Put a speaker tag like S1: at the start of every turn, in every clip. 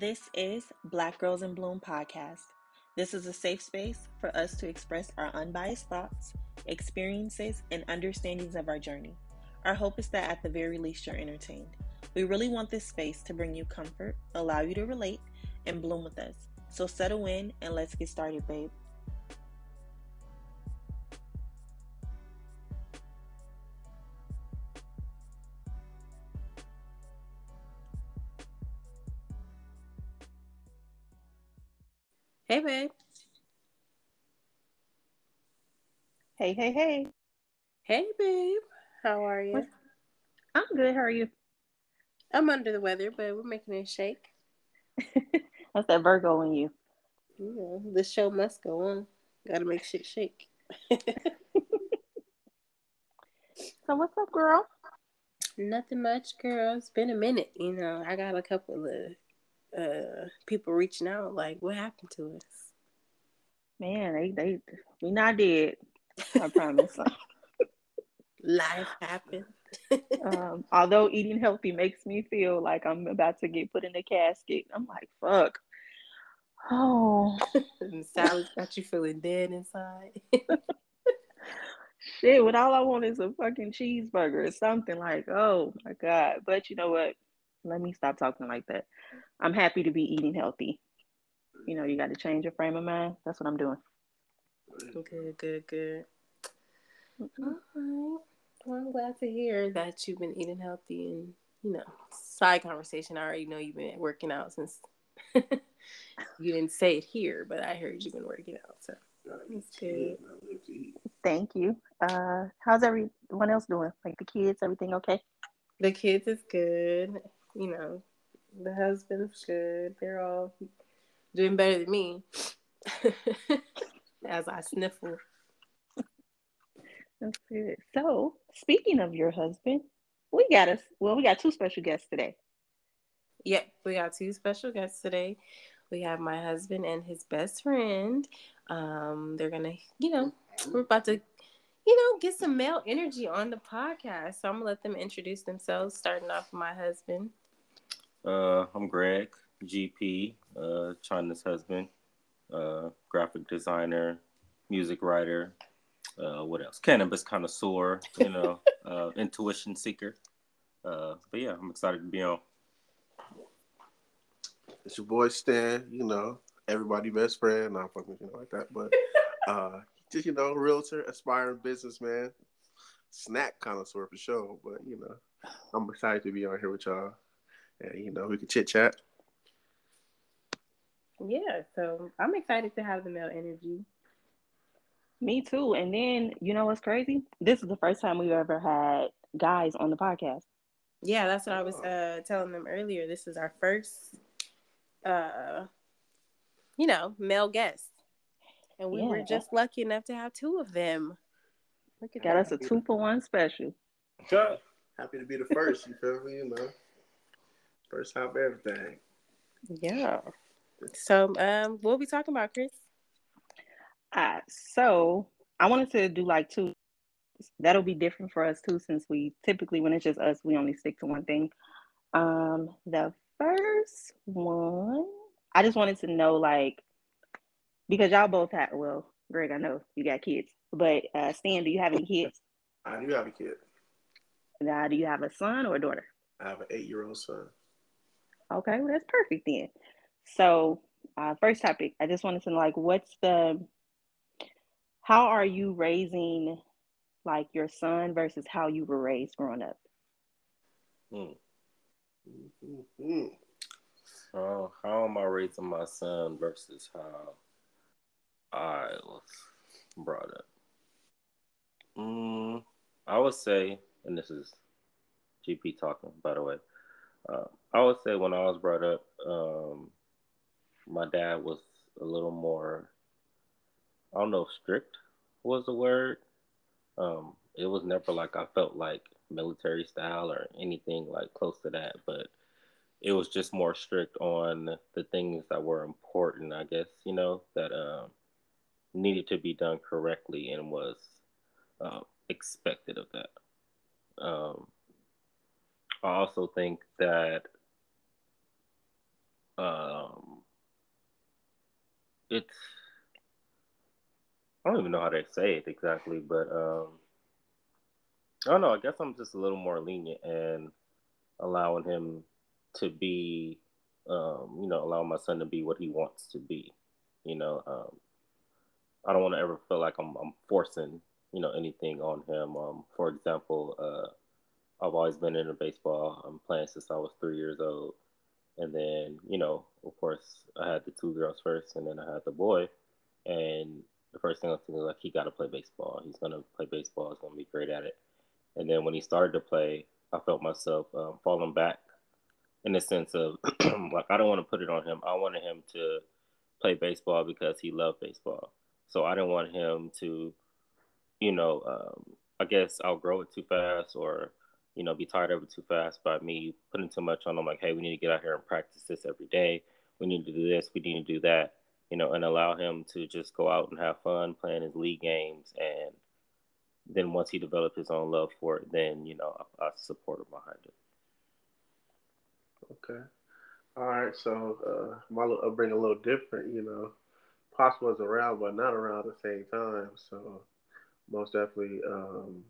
S1: This is Black Girls in Bloom podcast. This is a safe space for us to express our unbiased thoughts, experiences, and understandings of our journey. Our hope is that at the very least you're entertained. We really want this space to bring you comfort, allow you to relate, and bloom with us. So settle in and let's get started, babe.
S2: Hey, babe.
S1: Hey, hey, hey.
S2: Hey, babe. How are you?
S1: I'm good. How are you?
S2: I'm under the weather, but we're making it shake.
S1: That's that Virgo in you.
S2: You know, the show must go on. Got to make shit shake.
S1: So what's up, girl?
S2: Nothing much, girl. It's been a minute. You know, I got a couple of uh people reaching out like, what happened to us?
S1: Man, they they we not dead. I promise.
S2: Life happened.
S1: um, although eating healthy makes me feel like I'm about to get put in a casket, I'm like, fuck. Oh
S2: and Sally's got you feeling dead inside.
S1: shit! What all I want is a fucking cheeseburger or something like. Oh my god! But you know what? Let me stop talking like that. I'm happy to be eating healthy. You know, you got to change your frame of mind. That's what I'm doing.
S2: good, good, good. All right. Well, I'm glad to hear that you've been eating healthy and, you know, side conversation. I already know you've been working out since you didn't say it here, but I heard you've been working out. So that's good.
S1: Thank you. Uh, how's everyone else doing? Like the kids, everything okay?
S2: The kids is good. You know, the husband's good. They're all doing better than me as I sniffle.
S1: That's good. So, speaking of your husband, we got us. Well, we got two special guests today.
S2: Yep, we got two special guests today. We have my husband and his best friend. Um, they're gonna, you know, we're about to, you know, get some male energy on the podcast. So I'm gonna let them introduce themselves, starting off with my husband.
S3: Uh, I'm Greg, GP, uh, China's husband, uh, graphic designer, music writer. Uh, what else? Cannabis connoisseur, you know, uh, intuition seeker. Uh, but yeah, I'm excited to be on.
S4: It's your boy Stan, you know, everybody best friend, not fucking you know like that, but uh just you know, realtor, aspiring businessman, snack connoisseur for sure. But you know, I'm excited to be on here with y'all. And you know, we can chit chat.
S2: Yeah, so I'm excited to have the male energy.
S1: Me too. And then, you know what's crazy? This is the first time we've ever had guys on the podcast.
S2: Yeah, that's what I was uh, telling them earlier. This is our first, uh, you know, male guest, and we were just lucky enough to have two of them. Look at
S1: Got
S2: that.
S1: us a two for one special.
S4: Happy to be the first, you feel me? You know. First time for everything.
S2: Yeah. So, um, what we talking about, Chris?
S1: Uh, so I wanted to do like two. That'll be different for us too, since we typically, when it's just us, we only stick to one thing. Um, the first one, I just wanted to know, like, because y'all both have, well, Greg, I know you got kids, but uh, Stan, do you have any kids?
S4: I do have a kid.
S1: Now, do you have a son or a daughter?
S4: I have an eight year old son.
S1: Okay, well, that's perfect then. So, uh, first topic, I just wanted to know, like, what's the, how are you raising, like, your son versus how you were raised growing up?
S3: Hmm.
S4: Mm-hmm.
S3: Uh, how am I raising my son versus how I was brought up? Mm, I would say, and this is GP talking, by the way. Uh, I would say when I was brought up, um, my dad was a little more, I don't know if strict was the word. Um, it was never like I felt like military style or anything like close to that, but it was just more strict on the things that were important, I guess, you know, that um, needed to be done correctly and was uh, expected of that. Um, I also think that um, it's I don't even know how to say it exactly, but um, I don't know. I guess I'm just a little more lenient and allowing him to be, um, you know, allowing my son to be what he wants to be. You know, um, I don't want to ever feel like I'm, I'm forcing, you know, anything on him. Um, for example, uh, I've always been into baseball. I'm playing since I was three years old. And then, you know, of course, I had the two girls first, and then I had the boy. And the first thing I was thinking was like, he got to play baseball. He's gonna play baseball. He's gonna be great at it. And then when he started to play, I felt myself um, falling back in the sense of like I don't want to put it on him. I wanted him to play baseball because he loved baseball. So I didn't want him to, you know, um, I guess outgrow it too fast or you know, be tired it too fast by me putting too much on them. Like, hey, we need to get out here and practice this every day. We need to do this. We need to do that. You know, and allow him to just go out and have fun playing his league games. And then once he developed his own love for it, then you know, I, I support him behind it.
S4: Okay. All right. So uh, my little upbringing a little different. You know, Pops was around, but not around at the same time. So most definitely. Um,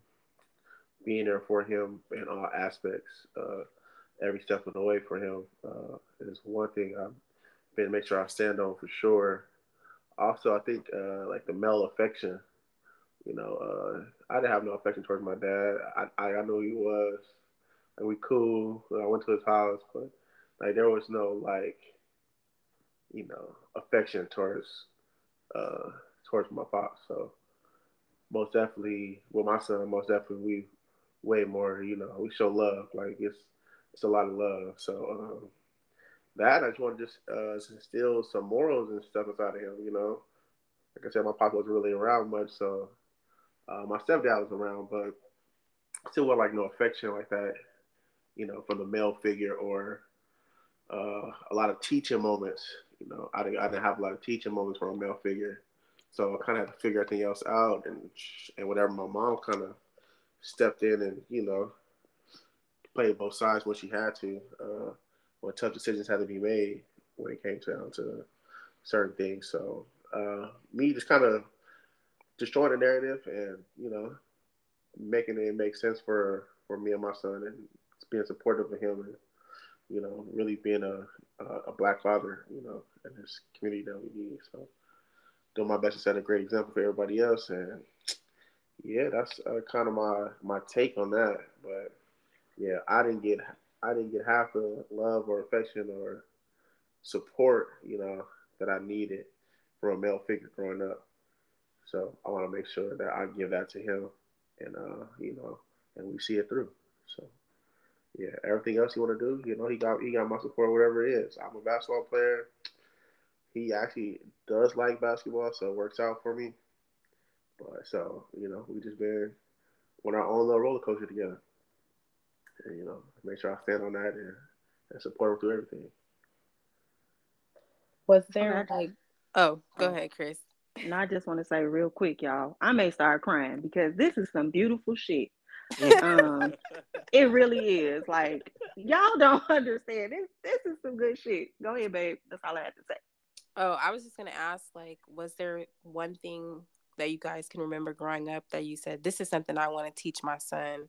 S4: being there for him in all aspects, uh, every step of the way for him uh, is one thing I've been make sure I stand on for sure. Also, I think uh, like the male affection. You know, uh, I didn't have no affection towards my dad. I I, I knew he was, and we cool. I went to his house, but like there was no like, you know, affection towards uh towards my pops. So most definitely with my son, most definitely we way more. You know, we show love. Like it's it's a lot of love. So um, that I just want to just uh, instill some morals and stuff inside of him. You know, like I said, my pop wasn't really around much, so uh, my stepdad was around, but still was like no affection like that. You know, from the male figure or uh, a lot of teaching moments. You know, I didn't, I didn't have a lot of teaching moments from a male figure. So I kind of had to figure everything else out, and and whatever my mom kind of stepped in and you know played both sides when she had to. Uh, when tough decisions had to be made when it came down to certain things. So uh, me just kind of destroying the narrative and you know making it make sense for for me and my son and being supportive of him and you know really being a a, a black father you know in this community that we need. So doing my best to set a great example for everybody else and yeah, that's uh, kind of my my take on that. But yeah, I didn't get I didn't get half the love or affection or support, you know, that I needed from a male figure growing up. So I want to make sure that I give that to him, and uh, you know, and we see it through. So yeah, everything else you want to do, you know, he got he got my support, whatever it is. I'm a basketball player. He actually does like basketball, so it works out for me. But so you know, we just been on our own little roller coaster together, and you know, make sure I stand on that and, and support him through everything.
S2: Was there like? Oh, go ahead, Chris.
S1: And I just want to say real quick, y'all, I may start crying because this is some beautiful shit. um, it really is. Like y'all don't understand. This this is some good shit. Go ahead, babe. That's all I have to say.
S2: Oh, I was just gonna ask, like, was there one thing that you guys can remember growing up that you said this is something I want to teach my son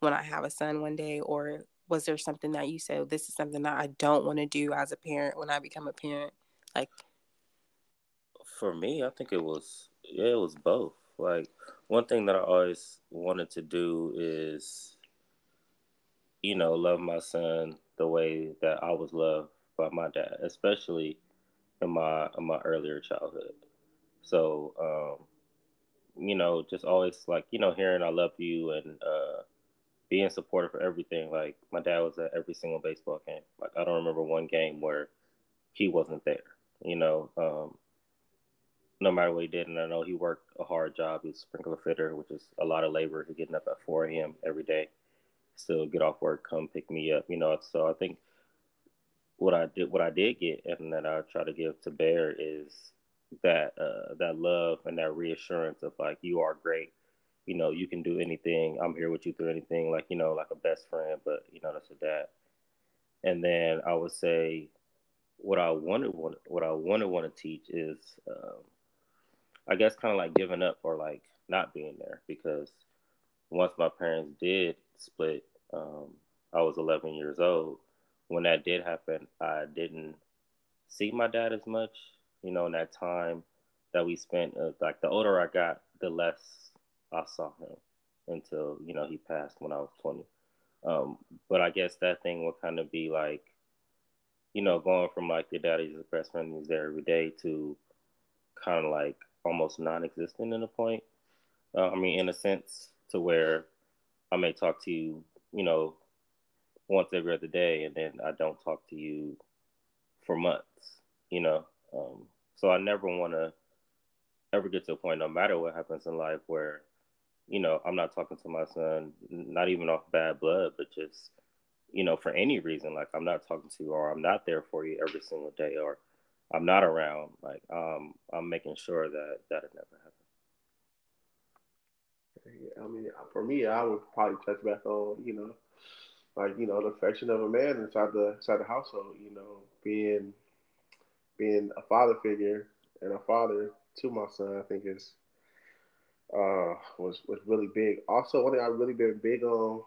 S2: when I have a son one day or was there something that you said this is something that I don't want to do as a parent when I become a parent? Like
S3: for me I think it was yeah it was both. Like one thing that I always wanted to do is you know love my son the way that I was loved by my dad especially in my in my earlier childhood. So um you know, just always like, you know, hearing I love you and uh, being supportive for everything. Like my dad was at every single baseball game. Like I don't remember one game where he wasn't there. You know, um, no matter what he did, and I know he worked a hard job. He's a sprinkler fitter, which is a lot of labor. He's getting up at 4 a.m. every day, still get off work, come pick me up. You know, so I think what I did, what I did get, and that I try to give to Bear is that uh, that love and that reassurance of like you are great you know you can do anything i'm here with you through anything like you know like a best friend but you know that's a dad and then i would say what I wanted what I wanted want to teach is, um, I guess, kind of like giving up or like not being there because once my parents did split, um, I was 11 years old. When that did happen, I didn't see my dad as much. You know, in that time that we spent, uh, like the older I got, the less I saw him until you know he passed when I was 20. Um, but I guess that thing would kind of be like, you know, going from like your daddy's best friend who's there every day to kind of like almost non-existent in a point. Uh, I mean, in a sense, to where I may talk to you, you know, once every other day, and then I don't talk to you for months, you know. Um, so I never want to ever get to a point, no matter what happens in life, where you know I'm not talking to my son, not even off bad blood, but just you know for any reason, like I'm not talking to you, or I'm not there for you every single day, or I'm not around. Like um, I'm making sure that that it never happens.
S4: I mean, for me, I would probably touch back on, you know, like you know, the affection of a man inside the inside the household. You know, being being a father figure and a father to my son, I think is uh was was really big. Also, one thing I've really been big on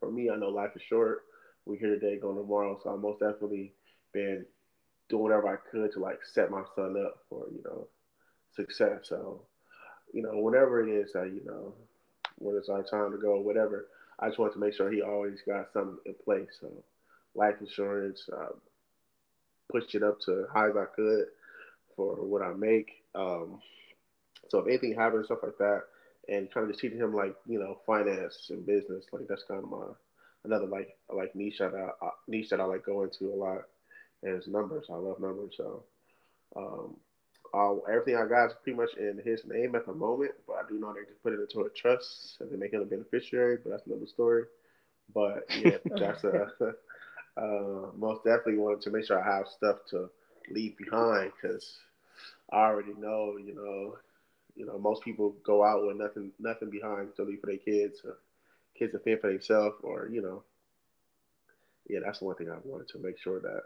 S4: for me, I know life is short. We're here today, going tomorrow, so I most definitely been doing whatever I could to like set my son up for you know success. So you know, whenever it is that, you know, when it's our time to go, whatever, I just want to make sure he always got something in place. So, life insurance, uh, pushed it up to high as I could for what I make. Um, so, if anything happens, stuff like that, and kind of just teaching him like, you know, finance and business, like that's kind of my another like like niche that I, niche that I like going to a lot. And it's numbers. I love numbers. So, um, everything I got is pretty much in his name at the moment, but I do know they just put it into a trust and they make him a beneficiary, but that's another story. But yeah, that's a uh, most definitely wanted to make sure I have stuff to leave behind because I already know, you know, you know, most people go out with nothing, nothing behind to leave for their kids, or kids to fend for themselves, or you know, yeah, that's the one thing I wanted to make sure that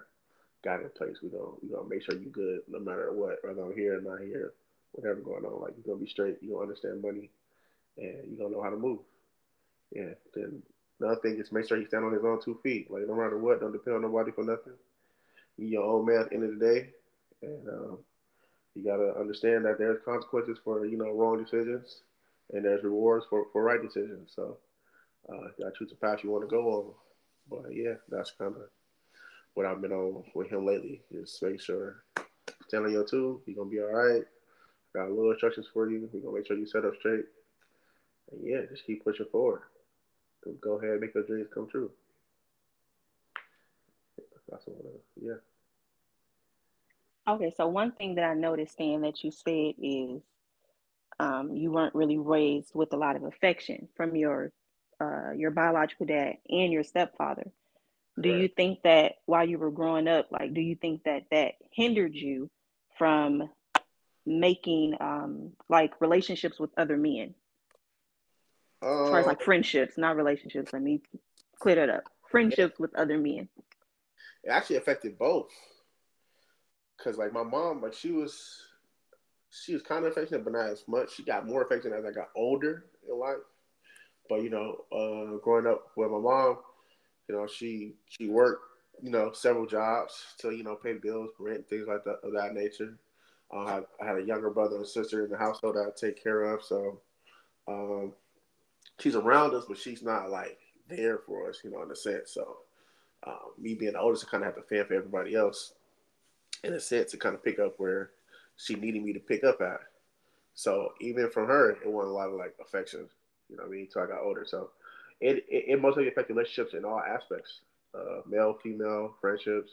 S4: got in place. We gonna we gonna make sure you good no matter what, whether I'm here or not here, whatever going on. Like you're gonna be straight. You gonna understand money, and you gonna know how to move. Yeah. Then another thing is make sure he stand on his own two feet. Like no matter what, don't depend on nobody for nothing. You your own man at the end of the day, and um, you gotta understand that there's consequences for you know wrong decisions, and there's rewards for for right decisions. So uh, gotta choose the path you want to go on. But yeah, that's kind of what I've been on with him lately. Just make sure stand on your two. You're gonna be all right. Got a little instructions for you. We're gonna make sure you set up straight. And yeah, just keep pushing forward. Go ahead and make your dreams come true. That's what, yeah.
S1: Okay, so one thing that I noticed, Stan, that you said is um, you weren't really raised with a lot of affection from your uh, your biological dad and your stepfather do you think that while you were growing up like do you think that that hindered you from making um like relationships with other men uh, as far as like uh, friendships not relationships let me clear that up friendships yeah. with other men
S4: it actually affected both because like my mom like she was she was kind of affectionate but not as much she got more affectionate as i got older in life but you know uh growing up with my mom you know, she she worked, you know, several jobs to you know pay bills, rent, things like that of that nature. Uh, I, I, had a younger brother and sister in the household that I take care of, so um, she's around us, but she's not like there for us, you know, in a sense. So um, me being the oldest, I kind of have to fan for everybody else, in a sense, to kind of pick up where she needed me to pick up at. So even from her, it wasn't a lot of like affection, you know what I mean? Until I got older. So it, it, it mostly affects relationships in all aspects, uh, male, female, friendships,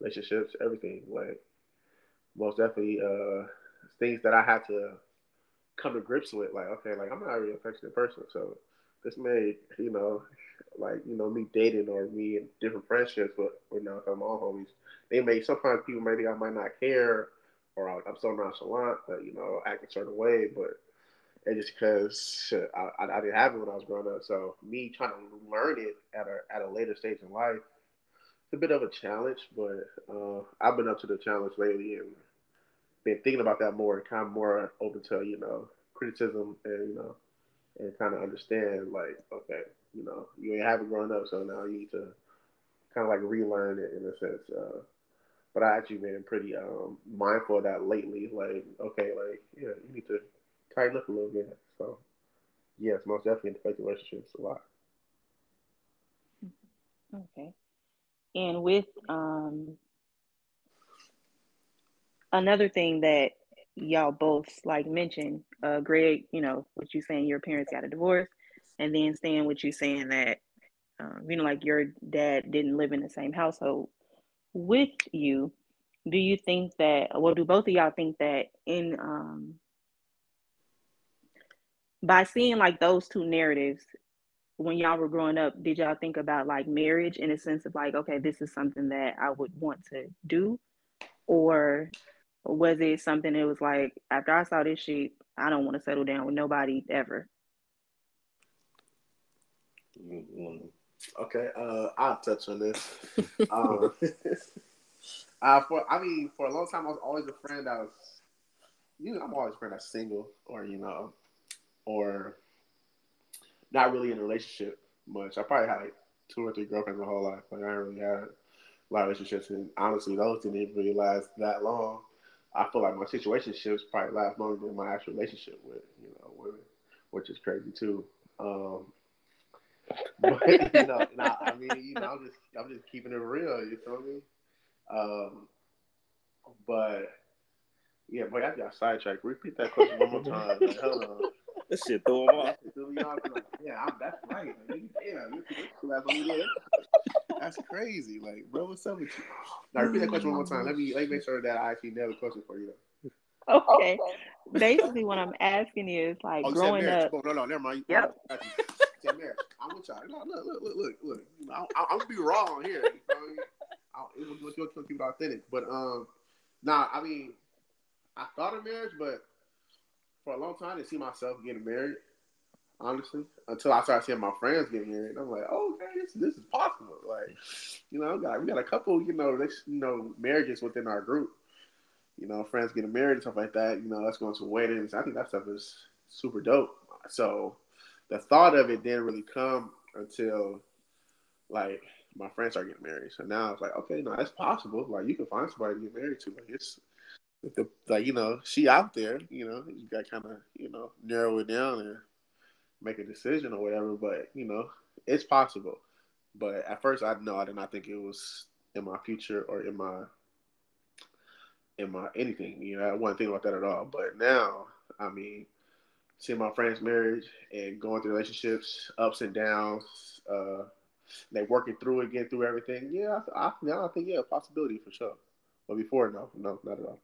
S4: relationships, everything. Like most definitely, uh, things that I had to come to grips with. Like, okay, like I'm not a really affectionate person, so this made you know, like you know, me dating or me in different friendships with, with now some all homies. They may sometimes people maybe I might not care or I'm so nonchalant that you know act a certain way, but and just because I, I, didn't have it when I was growing up. So me trying to learn it at a at a later stage in life, it's a bit of a challenge, but uh, I've been up to the challenge lately and been thinking about that more, and kind of more open to you know criticism and you know and kind of understand like okay, you know you ain't haven't grown up, so now you need to kind of like relearn it in a sense. Uh, but I actually been pretty um, mindful of that lately. Like okay, like yeah, you need to tighten up a little bit. So yes, most definitely affect relationships a lot.
S1: Okay. And with um, another thing that y'all both like mentioned, uh, Greg, you know, what you saying your parents got a divorce, and then Stan, what you saying that, um, you know, like your dad didn't live in the same household with you. Do you think that, well, do both of y'all think that in, um, by seeing like those two narratives, when y'all were growing up, did y'all think about like marriage in a sense of like, okay, this is something that I would want to do? Or was it something that was like, after I saw this shit, I don't want to settle down with nobody ever?
S4: Okay, uh, I'll touch on this. um, uh, for I mean, for a long time, I was always a friend I was, you know, I'm always a friend that's single or you know, or not really in a relationship much. I probably had like two or three girlfriends my whole life. Like I didn't really had a lot of relationships, and honestly, those didn't even really last that long. I feel like my situationships probably last longer than my actual relationship with you know women, which is crazy too. Um, but you know, nah, I mean, you know, I'm just I'm just keeping it real. You feel me? Um, but yeah, boy, I got sidetracked. Repeat that question one more time. Hold on.
S3: This shit threw him off.
S4: yeah, I'm, that's right. Like, yeah, that's crazy. Like, bro, what's up with you? Now repeat that question one more time. Let me let me make sure that I actually nail the question for you.
S1: Okay. Basically, what I'm asking is like oh, growing up.
S4: Oh, no, no, never mind.
S1: Yep.
S4: marriage. I'm with y'all. No, look, look, look, look, look. I, I, I'm gonna be wrong here. You know what I mean? I'll, keep it authentic. But um, nah, I mean, I thought of marriage, but for a long time, I didn't see myself getting married. Honestly, until I started seeing my friends getting married, I'm like, oh, okay, this, this is possible. Like, you know, got, we got a couple, you know, this, you know, marriages within our group. You know, friends getting married and stuff like that. You know, let's go to weddings. I think that stuff is super dope. So, the thought of it didn't really come until like my friends are getting married. So now it's like, okay, no, that's possible. Like you can find somebody to get married to. Like it's the, like you know she out there you know you got kind of you know narrow it down and make a decision or whatever but you know it's possible. But at first i know i did not think it was in my future or in my in my anything you know i wasn't thinking about that at all. But now i mean seeing my friends marriage and going through relationships ups and downs uh they working through it getting through everything yeah i, I i think yeah possibility for sure. But before no no not at all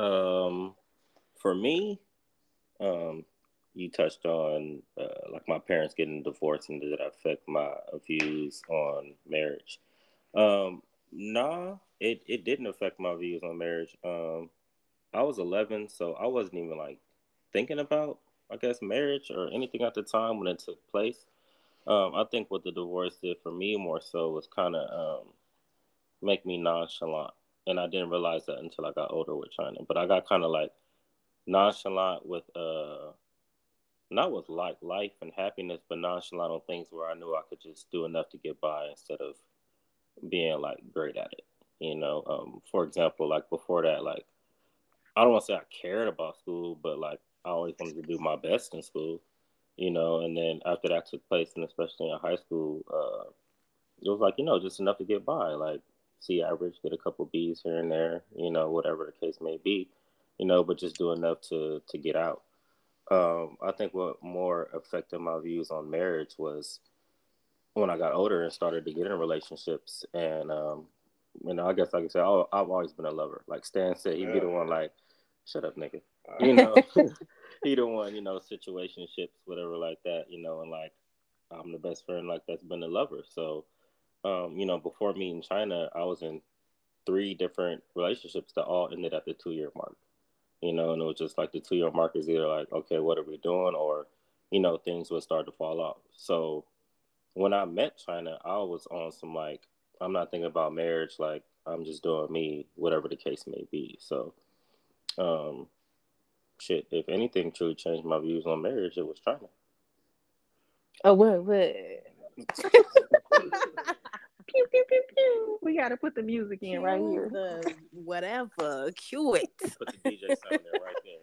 S3: um, for me, um, you touched on uh, like my parents getting divorced and did that affect my views on marriage? Um, nah, it, it didn't affect my views on marriage. Um, I was 11, so I wasn't even like thinking about, I guess, marriage or anything at the time when it took place. Um, I think what the divorce did for me more so was kind of um, make me nonchalant and I didn't realize that until I got older with China. But I got kind of like nonchalant with uh, not with like life and happiness, but nonchalant on things where I knew I could just do enough to get by instead of being like great at it. You know, um, for example, like before that, like I don't want to say I cared about school, but like I always wanted to do my best in school. You know, and then after that took place, and especially in high school, uh, it was like you know just enough to get by. Like C average, get a couple B's here and there, you know, whatever the case may be, you know, but just do enough to to get out. Um, I think what more affected my views on marriage was when I got older and started to get in relationships, and um, you know, I guess like I said, oh, I've always been a lover. Like Stan said, he'd be the one like, "Shut up, nigga," you know. he the one, you know, situationships, whatever like that, you know, and like I'm the best friend like that's been a lover. So um, you know, before meeting China, I was in three different relationships that all ended at the two year mark. You know, and it was just like the two year mark is either like, okay, what are we doing? Or, you know, things would start to fall off. So when I met China, I was on some like I'm not thinking about marriage. Like I'm just doing me, whatever the case may be. So, um, shit. If anything truly changed my views on marriage, it was China.
S2: Oh, what, what?
S1: pew pew pew pew. We gotta put the music in right here.
S2: the whatever. Cue it.
S3: Put the DJ sound there right there.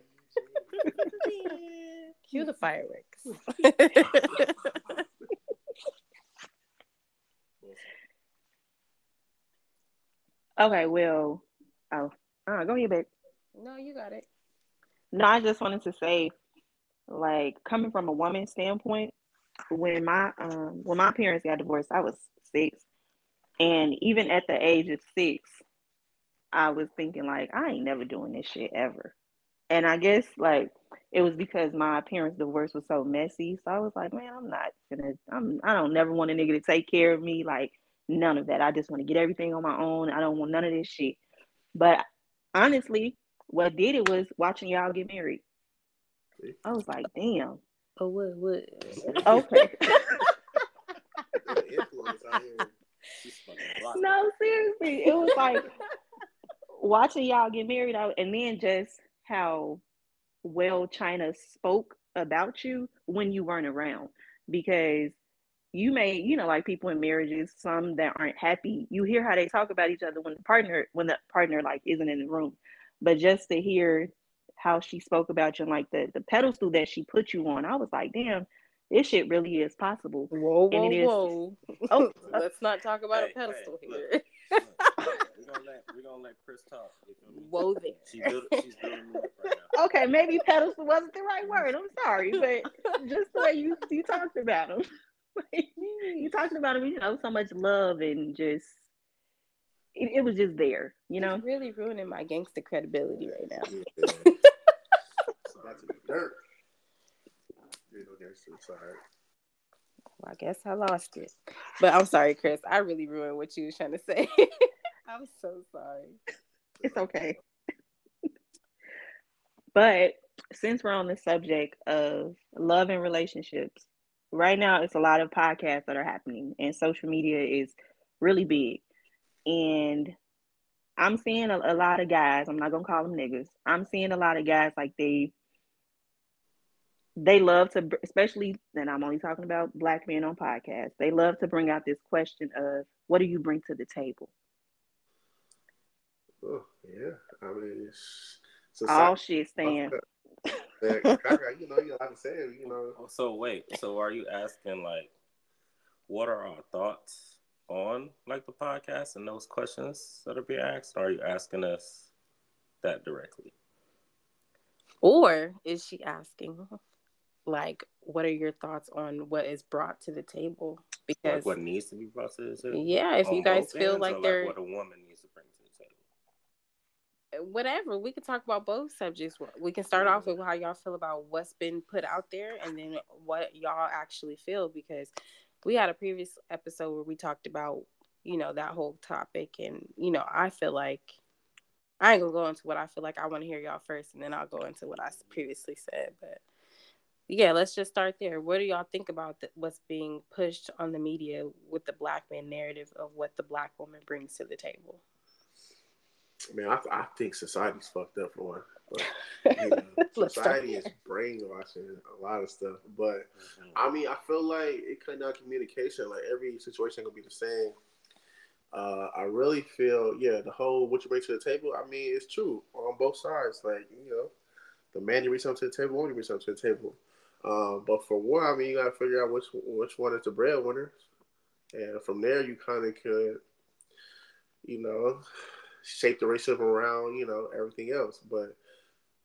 S2: Cue the fireworks.
S1: Okay, well, oh, uh, go ahead, babe.
S2: no, you got it.
S1: No, I just wanted to say, like, coming from a woman's standpoint, when my um when my parents got divorced, I was six, and even at the age of six, I was thinking like, I ain't never doing this shit ever. And I guess like it was because my parents' divorce was so messy. So I was like, man, I'm not gonna I'm I don't never want a nigga to take care of me. Like none of that. I just want to get everything on my own. I don't want none of this shit. But honestly, what did it was watching y'all get married. I was like, damn.
S2: Oh, what, what?
S1: Okay.
S4: The influence out here.
S3: She's fucking rotten.
S1: no, seriously. It was like watching y'all get married out and then just how well China spoke about you when you weren't around. Because you may, you know, like people in marriages, some that aren't happy, you hear how they talk about each other when the partner when the partner like isn't in the room. But just to hear how she spoke about you and like the, the pedestal that she put you on, I was like, damn, this shit really is possible.
S2: Whoa,
S1: And
S2: whoa,
S1: it is-
S2: whoa.
S1: Oh,
S2: Let's not talk about
S3: Hey,
S2: a pedestal
S3: hey,
S2: here.
S3: We're gonna let we're gonna let Chris talk. You feel?
S2: Whoa there.
S3: She build, she's building up right now.
S1: okay, maybe pedestal wasn't the right word. I'm sorry, but just the way you you talked about him, you talking about him, you know, so much love and just it, it was just there, you know.
S2: It's really ruining my gangster credibility right now.
S4: Yeah. So that's in dirt.
S2: Well, I guess I lost it. But I'm sorry, Chris. I really ruined what you was trying to say. I'm so sorry.
S1: It's okay. but since we're on the subject of love and relationships, right now it's a lot of podcasts that are happening, and social media is really big. And I'm seeing a, a lot of guys. I'm not gonna call them niggas. I'm seeing a lot of guys like they they love to, especially, and I'm only talking about black men on podcasts. They love to bring out this question of what do you bring to the table?
S4: Oh, yeah. I mean, it's, it's
S1: All shit stand.
S4: You know, you know, like I said, you know,
S3: Oh, So wait, so are you asking like, what are our thoughts on like the podcast and those questions that are being asked? Or are you asking us that directly?
S2: Or is she asking, like, what are your thoughts on what is brought to the table? Because
S3: Like what needs to be brought to the table?
S2: yeah, if you guys feel like they're
S3: what a woman needs to bring to the table.
S2: whatever, we can talk about both subjects. We can start off mm-hmm. with how y'all feel about what's been put out there, and then what y'all actually feel because we had a previous episode where we talked about you know that whole topic, and you know I feel like. I ain't gonna go into what I feel like. I want to hear y'all first, and then I'll go into what I previously said. But yeah, let's just start there. What do y'all think about the, what's being pushed on the media with the black man narrative of what the black woman brings to the table?
S4: I mean, I, I think society's fucked up for one. But, you know, society is brainwashing a lot of stuff. But I mean, I feel like it cut down communication. Like every situation gonna be the same. Uh, I really feel, yeah, the whole what you bring to the table. I mean, it's true on both sides. Like you know, the man you bring something to the table, woman you bring something to the table. Um, but for one, I mean, you gotta figure out which which one is the breadwinner, and from there you kind of could, you know, shape the racism around, you know, everything else. But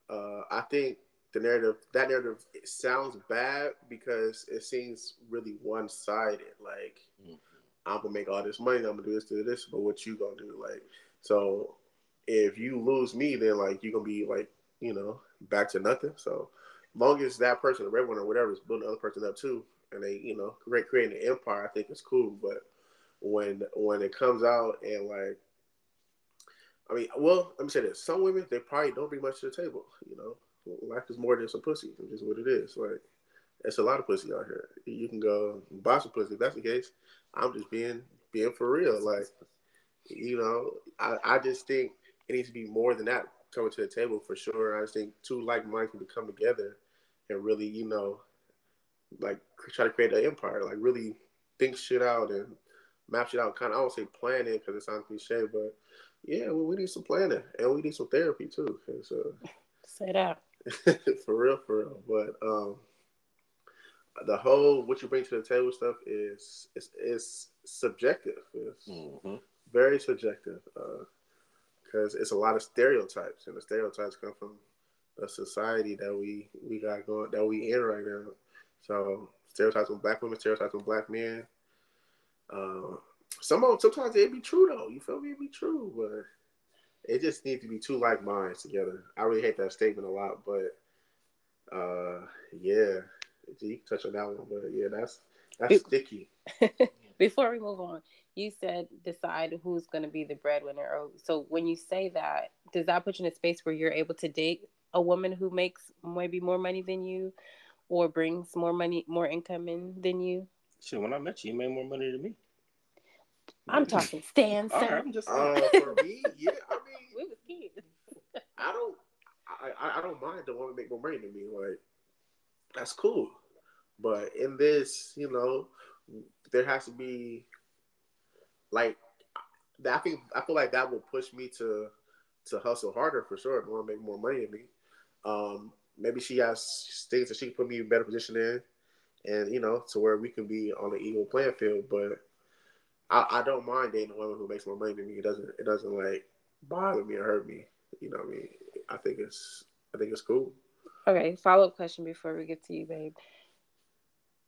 S4: uh, I think the narrative, that narrative, it sounds bad because it seems really one sided. Like
S3: Mhm.
S4: I'm gonna make all this money, I'm gonna do this, do this, but what you gonna do? Like, so if you lose me, then like you're gonna be like, you know, back to nothing. So long as that person, the breadwinner or whatever, is building the other person up too, and they, you know, create creating an empire, I think it's cool. But when when it comes out and like I mean, well, let me say this: some women they probably don't bring much to the table. You know, life is more than some pussy. It's just what it is. Like, It's a lot of pussy out here. You can go buy some pussy. If that's the case, I'm just being being for real. Like, you know, I, I just think it needs to be more than that coming to the table for sure. I just think two like minds to come together and really, you know, like try to create an empire. Like really think shit out and map shit out. Kind of I don't say planning because it sounds cliche, but yeah, well, we need some planning and we need some therapy too. So
S2: say that
S4: for real, for real. But um, the whole what you bring to the table stuff is is is subjective. It's mm-hmm. very subjective because uh, it's a lot of stereotypes, and the stereotypes come from the society that we we got going that we in right now. So stereotypes on black women, stereotypes on black men. Uh, some of sometimes it be true though. You feel me? It be true, but it just needs to be two like minds together. I really hate that statement a lot, but uh, yeah, you can touch on that one, but yeah, that's that's sticky.
S2: Before we move on, you said decide who's going to be the breadwinner. So when you say that, does that put you in a space where you're able to date a woman who makes maybe more money than you, or brings more money, more income in than you?
S3: Sure. When I met you, you made more money than me.
S2: I'm talking Stan. Right, I'm just
S4: uh, for me, yeah. I mean, we was kids. I don't, I, I don't mind the woman make more money than me. Like, that's cool. But in this, you know, there has to be like I think I feel like that will push me to to hustle harder for sure. I want to make more money than me. Um, maybe she has things that she can put me in a better position in, and you know, to where we can be on the equal playing field. But I, I don't mind dating a woman who makes more money than me. It doesn't it doesn't like bother me or hurt me. You know what I mean? I think it's I think it's cool.
S2: Okay, follow up question before we get to you, babe.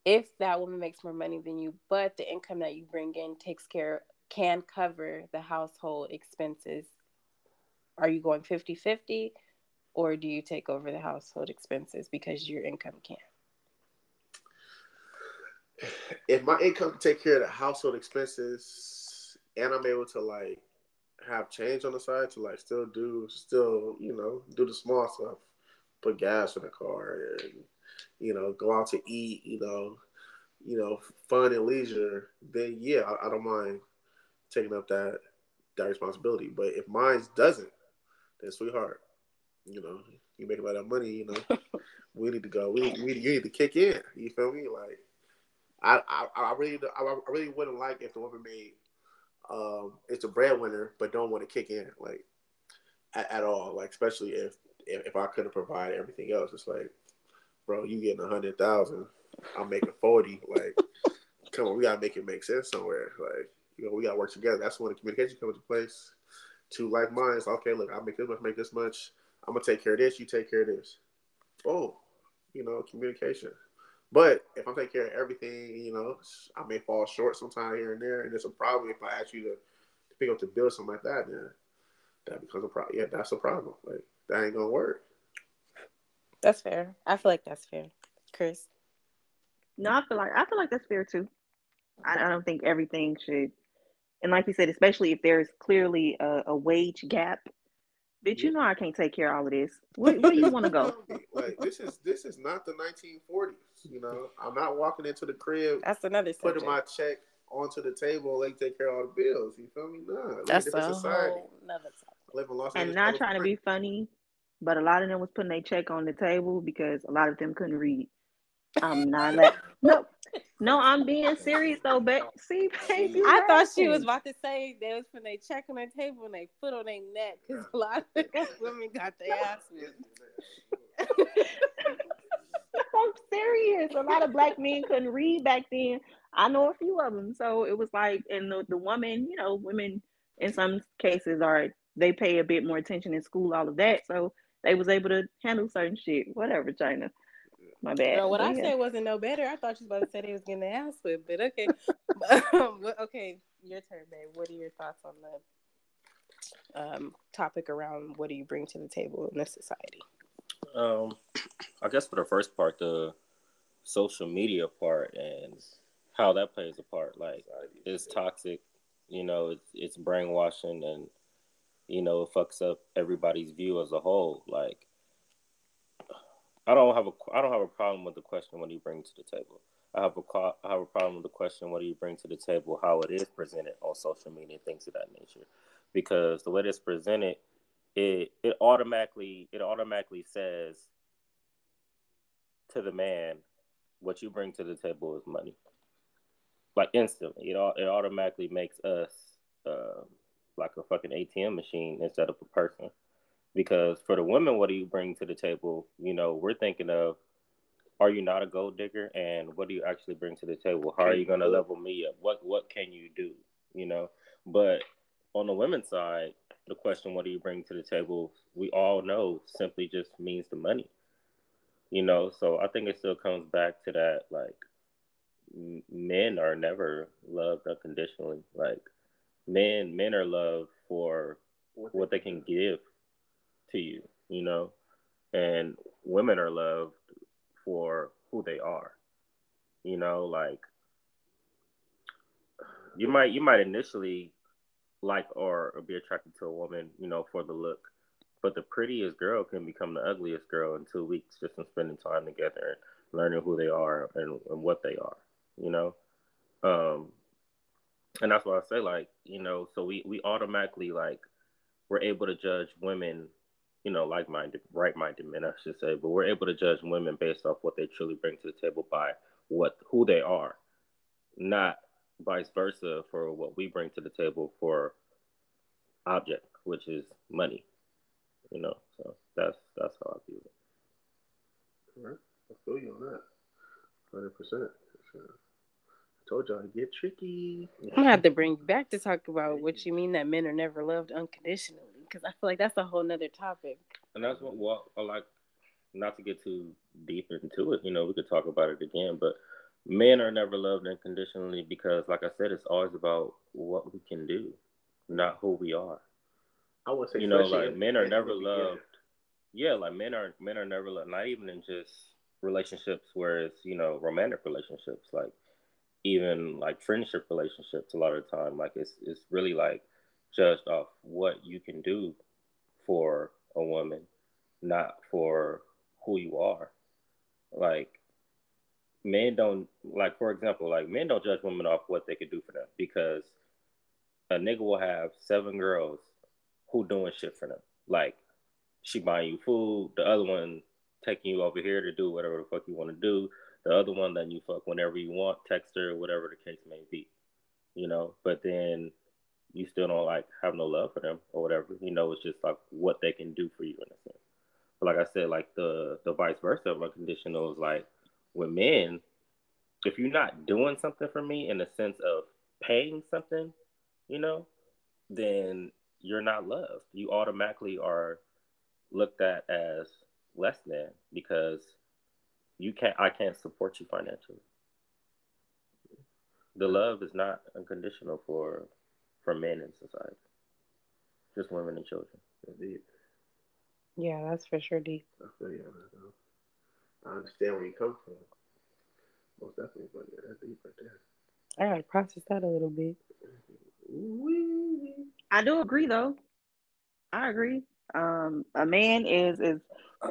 S2: If that woman makes more money than you, but the income that you bring in takes care can cover the household expenses, are you going 50-50 or do you take over the household expenses because your income can?
S4: If my income can take care of the household expenses and I'm able to like have change on the side to like still do still, you know, do the small stuff put gas in the car and you know go out to eat you know you know fun and leisure then yeah I, I don't mind taking up that that responsibility but if mine doesn't then sweetheart you know you make a lot of money you know we need to go we, we you need to kick in you feel me like I, I, I really I really wouldn't like if the woman made um it's a breadwinner but don't want to kick in like at, at all like especially if if, if I couldn't provide everything else, it's like, bro, you getting a hundred thousand, I'm making forty. Like, come on, we gotta make it make sense somewhere. Like, you know, we gotta work together. That's when the communication comes into place. Two like minds. Okay, look, I make this much, make this much. I'm gonna take care of this. You take care of this. Oh, you know, communication. But if I'm taking care of everything, you know, I may fall short sometime here and there, and it's a problem if I ask you to, to pick up the bill, something like that. Then that becomes a problem. Yeah, that's a problem. Like that ain't gonna work.
S2: That's fair. I feel like that's fair, Chris.
S1: No, I feel like I feel like that's fair too. I, I don't think everything should, and like you said, especially if there's clearly a, a wage gap. Bitch, you know I can't take care of all of this. Where, where do you want to go?
S4: like this is this is not the 1940s. You know, I'm not walking into the crib.
S2: That's another
S4: putting subject. my check onto the table and take care of all the bills. You feel me? Nah,
S2: that's a society. whole another
S1: live in Los Angeles. And not trying to be funny, but a lot of them was putting their check on the table because a lot of them couldn't read. I'm not like no, no. I'm being serious though. But see, baby,
S2: I thought she was about to say that was when they check on their table and they foot on their neck because a lot of women got their ass
S1: I'm serious. A lot of black men couldn't read back then. I know a few of them. So it was like, and the, the woman, you know, women in some cases are they pay a bit more attention in school, all of that. So they was able to handle certain shit. Whatever, China. My bad.
S2: Girl, what but I said wasn't no better. I thought you was about to say they was getting their ass whipped, but okay. Um, okay, your turn, babe. What are your thoughts on the um, topic around what do you bring to the table in this society?
S3: Um, I guess for the first part, the social media part and how that plays a part. Like, it's toxic. You know, it's, it's brainwashing and you know, it fucks up everybody's view as a whole. Like, I don't have a I don't have a problem with the question what do you bring to the table. I have a I have a problem with the question what do you bring to the table, how it is presented on social media, things of that nature, because the way it's presented, it it automatically it automatically says to the man, what you bring to the table is money. Like instantly, it it automatically makes us uh, like a fucking ATM machine instead of a person. Because for the women, what do you bring to the table? You know, we're thinking of, are you not a gold digger, and what do you actually bring to the table? How are you going to level me up? What what can you do? You know, but on the women's side, the question, what do you bring to the table? We all know simply just means the money. You know, so I think it still comes back to that, like, men are never loved unconditionally. Like, men men are loved for what they can give to you, you know, and women are loved for who they are. You know, like you might you might initially like or, be attracted to a woman, you know, for the look, but the prettiest girl can become the ugliest girl in two weeks just in spending time together and learning who they are and, and what they are, you know. Um, and that's why I say like you know, so we we automatically like we're able to judge women, you know, like minded, right minded men, I should say, but we're able to judge women based off what they truly bring to the table by what who they are, not vice versa for what we bring to the table for object, which is money. You know, so that's that's how I view it.
S4: All right, I feel you on that, hundred percent. I told y'all I get tricky.
S2: I'm gonna have to bring you back to talk about what you mean that men are never loved unconditionally, because I feel like that's a whole nother topic.
S3: And that's what well, I like not to get too deep into it. You know, we could talk about it again, but men are never loved unconditionally because, like I said, it's always about what we can do, not who we are.
S4: I would say,
S3: you know, like men are never loved. Yeah, like men are men are never loved. Not even in just relationships where it's you know romantic relationships. Like even like friendship relationships a lot of the time like it's it's really like judged off what you can do for a woman not for who you are like men don't like for example like men don't judge women off what they could do for them because a nigga will have seven girls who doing shit for them like she buying you food the other one taking you over here to do whatever the fuck you want to do the other one, then you fuck whenever you want, text her, whatever the case may be, you know. But then you still don't like have no love for them or whatever. You know, it's just like what they can do for you in a sense. But like I said, like the the vice versa of unconditional is like with men, if you're not doing something for me in the sense of paying something, you know, then you're not loved. You automatically are looked at as less than because you can't I can't support you financially. The love is not unconditional for for men in society. Just women and children.
S4: Indeed.
S2: Yeah, that's for sure deep.
S4: I feel you I understand where you come from. Most definitely, but yeah, that's deep right there.
S2: I gotta process that a little bit.
S1: I do agree though. I agree. Um, a man is is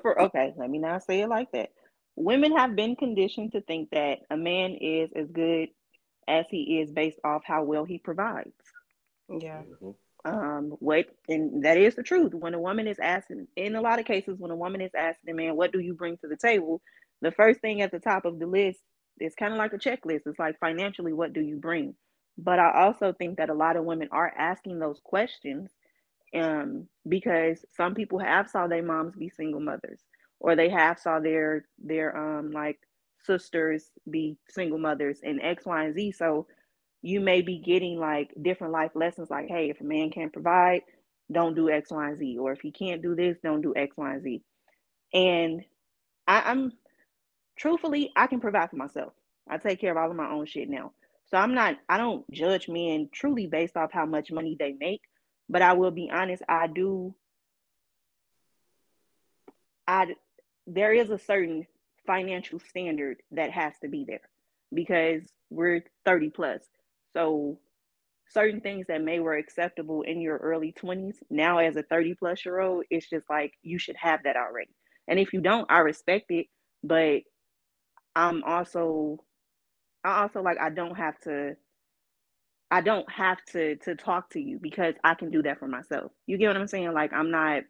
S1: for okay. Let me not say it like that women have been conditioned to think that a man is as good as he is based off how well he provides.
S2: Yeah.
S1: Mm-hmm. Um, what and that is the truth. When a woman is asking, in a lot of cases, when a woman is asking a man, "What do you bring to the table?" the first thing at the top of the list is kind of like a checklist. It's like financially, what do you bring? But I also think that a lot of women are asking those questions um, because some people have saw their moms be single mothers or they have saw their their um like sisters be single mothers and X, Y, and Z. So you may be getting like different life lessons like, hey, if a man can't provide, don't do X, Y, and Z. Or if he can't do this, don't do X, Y, and Z. And I, I'm truthfully, I can provide for myself. I take care of all of my own shit now. So I'm not, I don't judge men truly based off how much money they make. But I will be honest, I do I there is a certain financial standard that has to be there because we're 30 plus. So certain things that may were acceptable in your early 20s, now as a 30 plus year old, it's just like you should have that already. And if you don't, I respect it. But I'm also I also like I don't have to I don't have to to talk to you because I can do that for myself. You get what I'm saying? Like I'm not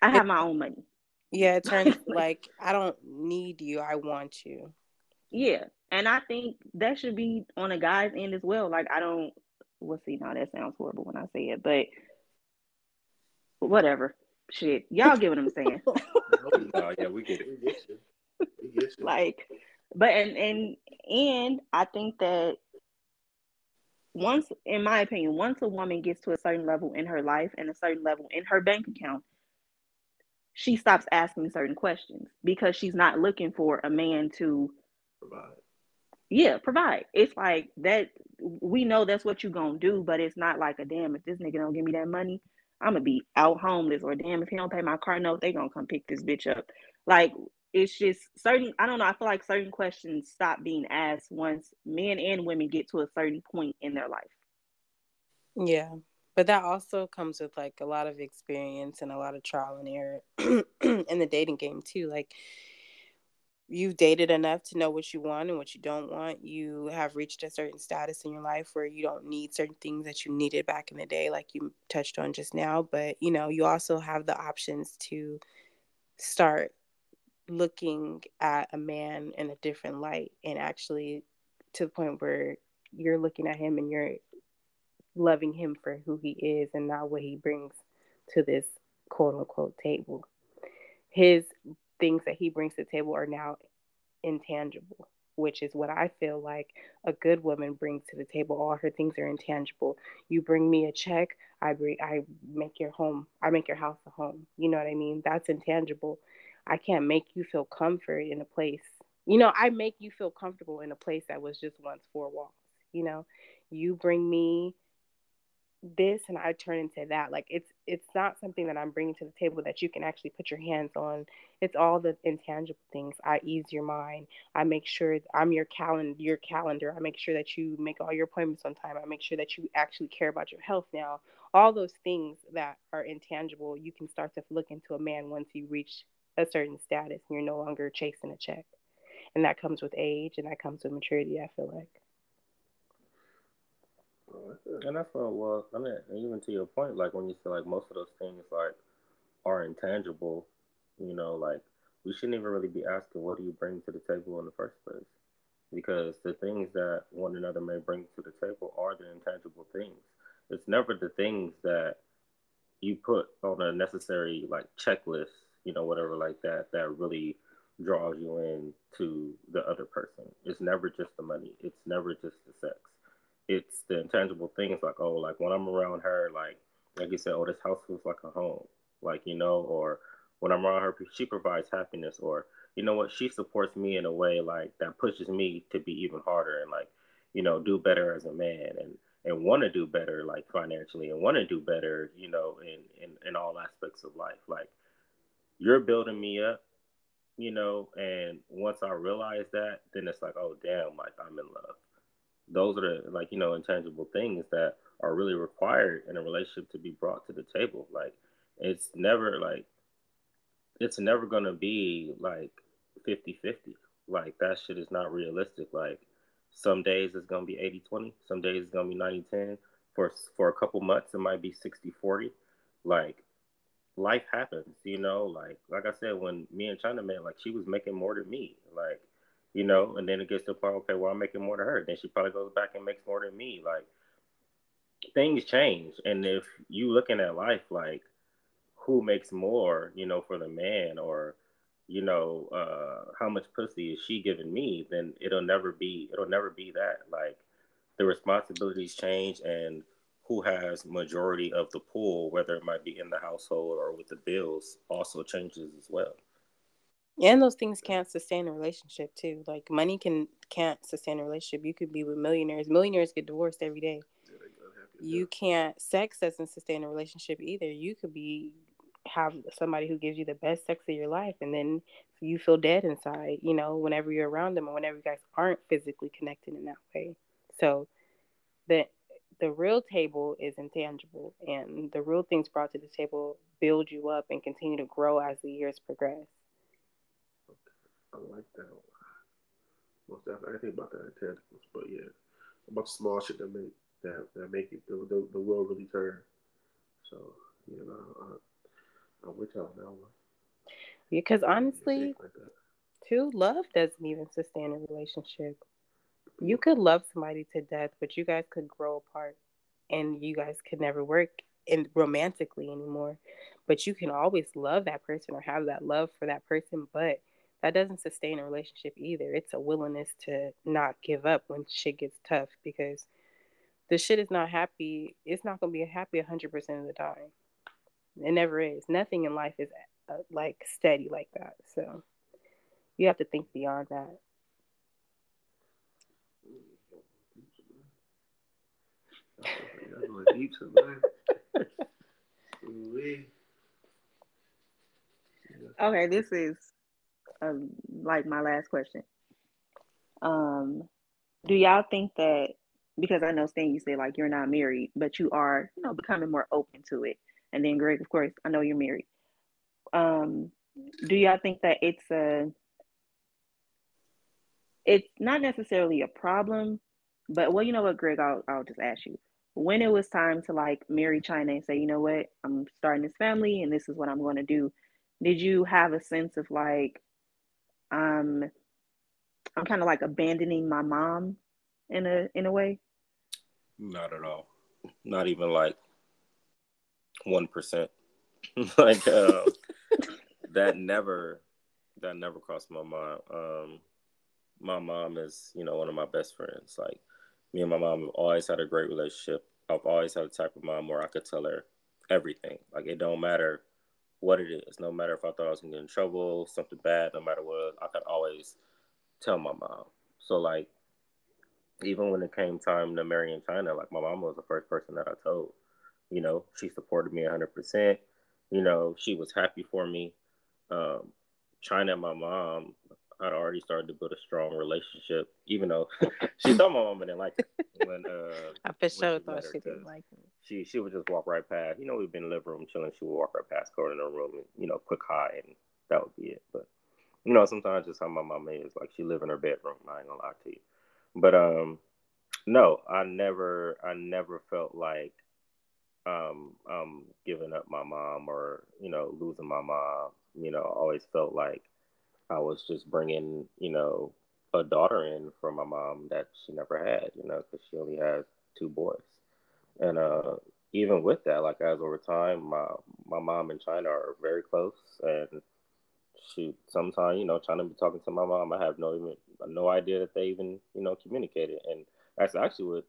S1: I have my own money.
S2: Yeah, it turns like I don't need you, I want you.
S1: Yeah. And I think that should be on a guy's end as well. Like I don't we'll see now that sounds horrible when I say it, but whatever. Shit. Y'all get what I'm saying.
S3: oh, yeah, we get it. We get you.
S4: We get you.
S1: like but and and and I think that once in my opinion once a woman gets to a certain level in her life and a certain level in her bank account she stops asking certain questions because she's not looking for a man to
S4: Provide.
S1: yeah provide it's like that we know that's what you're gonna do but it's not like a damn if this nigga don't give me that money i'm gonna be out homeless or damn if he don't pay my car note they gonna come pick this bitch up like it's just certain i don't know i feel like certain questions stop being asked once men and women get to a certain point in their life
S2: Yeah. But that also comes with like a lot of experience and a lot of trial and error in the dating game too. Like you've dated enough to know what you want and what you don't want. You have reached a certain status in your life where you don't need certain things that you needed back in the day, like you touched on just now. But you know, you also have the options to start looking at a man in a different light and actually to the point where you're looking at him and you're loving him for who he is and not what he brings to this quote unquote table. His things that he brings to the table are now intangible, which is what I feel like a good woman brings to the table. All her things are intangible. You bring me a check, I bring I make your home, I make your house a home. You know what I mean? That's intangible. I can't make you feel comfort in a place. You know, I make you feel comfortable in a place that was just once four walls. You know, you bring me this and I turn into that. Like it's it's not something that I'm bringing to the table that you can actually put your hands on. It's all the intangible things. I ease your mind. I make sure I'm your calendar, your calendar. I make sure that you make all your appointments on time. I make sure that you actually care about your health now. All those things that are intangible, you can start to look into a man once you reach a certain status and you're no longer chasing a check. And that comes with age and that comes with maturity, I feel like.
S3: And that's what well, I mean, even to your point, like when you say like most of those things like are intangible, you know, like we shouldn't even really be asking what do you bring to the table in the first place, because the things that one another may bring to the table are the intangible things. It's never the things that you put on a necessary like checklist, you know, whatever like that, that really draws you in to the other person. It's never just the money. It's never just the sex it's the intangible things like oh like when i'm around her like like you said oh this house feels like a home like you know or when i'm around her she provides happiness or you know what she supports me in a way like that pushes me to be even harder and like you know do better as a man and and want to do better like financially and want to do better you know in, in in all aspects of life. Like you're building me up you know and once i realize that then it's like oh damn like i'm in love those are the like you know intangible things that are really required in a relationship to be brought to the table. Like it's never like it's never gonna be like 50-50 like that shit is not realistic. Like some days it's gonna be 80-20 some days it's gonna be 90-10 for for a couple months it might be 60-40 like life happens you know? Like like i said when me and china met like she was making more than me. Like you know, and then it gets to the point, okay, well, I'm making more than her. Then she probably goes back and makes more than me. Like things change. And if you looking at life like who makes more, you know, for the man or, you know, uh, how much pussy is she giving me, then it'll never be it'll never be that. Like the responsibilities change and who has majority of the pool, whether it might be in the household or with the bills, also changes as well
S2: and those things can't sustain a relationship too. Like money can can't sustain a relationship. You could be with millionaires. Millionaires get divorced every day. You can't sex doesn't sustain a relationship either. You could be have somebody who gives you the best sex of your life and then you feel dead inside you know whenever you're around them or whenever you guys aren't physically connected in that way. So the the real table is intangible, and the real things brought to the table build you up and continue to grow as the years progress.
S4: I like that. Most definitely, I think about that intangibles, but yeah, about the small shit that make that that make it the the, the world really turn. So you know, I, I'm with you that one.
S2: Because honestly, like too, love doesn't even sustain a relationship. You could love somebody to death, but you guys could grow apart, and you guys could never work in romantically anymore. But you can always love that person or have that love for that person, but that doesn't sustain a relationship either. It's a willingness to not give up when shit gets tough because the shit is not happy. It's not going to be happy 100% of the time. It never is. Nothing in life is uh, like steady like that. So you have to think beyond that.
S1: okay, this is um, like my last question. Um, do y'all think that because I know Stan, you say like you're not married, but you are, you know, becoming more open to it. And then Greg, of course, I know you're married. Um, do y'all think that it's a it's not necessarily a problem, but well, you know what, Greg, I'll I'll just ask you. When it was time to like marry China and say, you know what, I'm starting this family and this is what I'm going to do, did you have a sense of like, um, I'm kind of like abandoning my mom in a in a way?
S3: Not at all. Not even like one percent. like uh, that never that never crossed my mind. Um, my mom is, you know, one of my best friends. Like me and my mom have always had a great relationship. I've always had a type of mom where I could tell her everything. Like it don't matter what it is. No matter if I thought I was gonna get in trouble, something bad, no matter what, I could always tell my mom. So like even when it came time to marry in China, like my mom was the first person that I told. You know, she supported me 100%. You know, she was happy for me. Um, China and my mom I'd already started to build a strong relationship, even though she thought my mom didn't like it. When uh,
S2: I for sure thought she didn't like me.
S3: She she would just walk right past. You know, we've been in the living room chilling. She would walk right past, go in the room, and you know, quick hi, and that would be it. But you know, sometimes just how my mom is. Like she live in her bedroom. I ain't gonna lie to you. But um, no, I never I never felt like um um giving up my mom or you know losing my mom. You know, I always felt like I was just bringing, you know, a daughter in from my mom that she never had, you know, because she only has two boys. And uh, even with that, like as over time, my my mom and China are very close, and she sometimes, you know, China be talking to my mom. I have no even no idea that they even, you know, communicated, and that's actually with